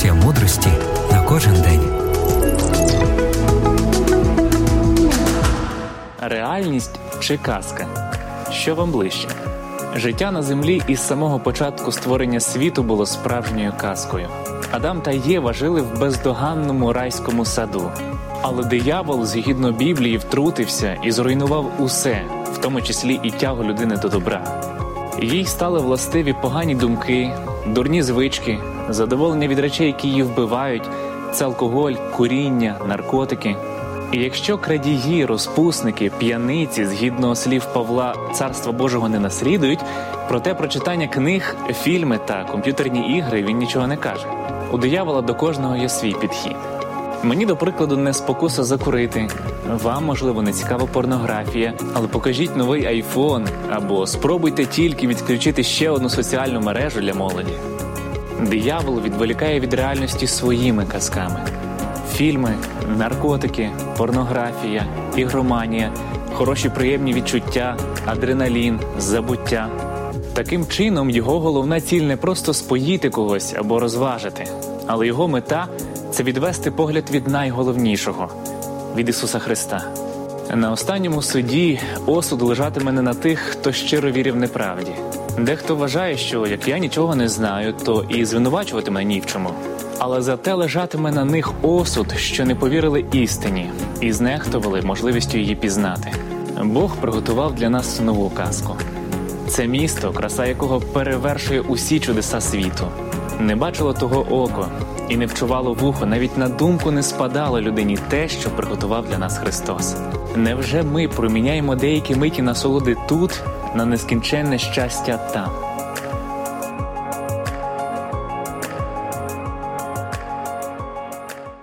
порція мудрості на кожен день. Реальність чи казка? Що вам ближче? Життя на землі із самого початку створення світу було справжньою казкою. Адам та Єва жили в бездоганному райському саду. Але диявол, згідно Біблії, втрутився і зруйнував усе, в тому числі і тягу людини до добра. Їй стали властиві погані думки, дурні звички, задоволення від речей, які її вбивають, це алкоголь, куріння, наркотики. І якщо крадії, розпусники, п'яниці, згідно слів Павла, царства Божого не наслідують, проте про читання книг, фільми та комп'ютерні ігри він нічого не каже. У диявола до кожного є свій підхід. Мені, до прикладу, не спокуса закурити. Вам, можливо, не цікава порнографія, але покажіть новий айфон або спробуйте тільки відключити ще одну соціальну мережу для молоді. Диявол відволікає від реальності своїми казками: фільми, наркотики, порнографія, ігроманія, хороші приємні відчуття, адреналін, забуття. Таким чином, його головна ціль не просто споїти когось або розважити, але його мета це відвести погляд від найголовнішого від Ісуса Христа. На останньому суді осуд лежатиме не на тих, хто щиро вірив неправді. Дехто вважає, що як я нічого не знаю, то і звинувачуватиме ні в чому. Але зате лежатиме на них осуд, що не повірили істині і знехтували можливістю її пізнати. Бог приготував для нас нову казку. Це місто, краса якого перевершує усі чудеса світу. Не бачило того око і не вчувало вухо, навіть на думку не спадало людині те, що приготував для нас Христос. Невже ми проміняємо деякі миті насолоди тут на нескінченне щастя там?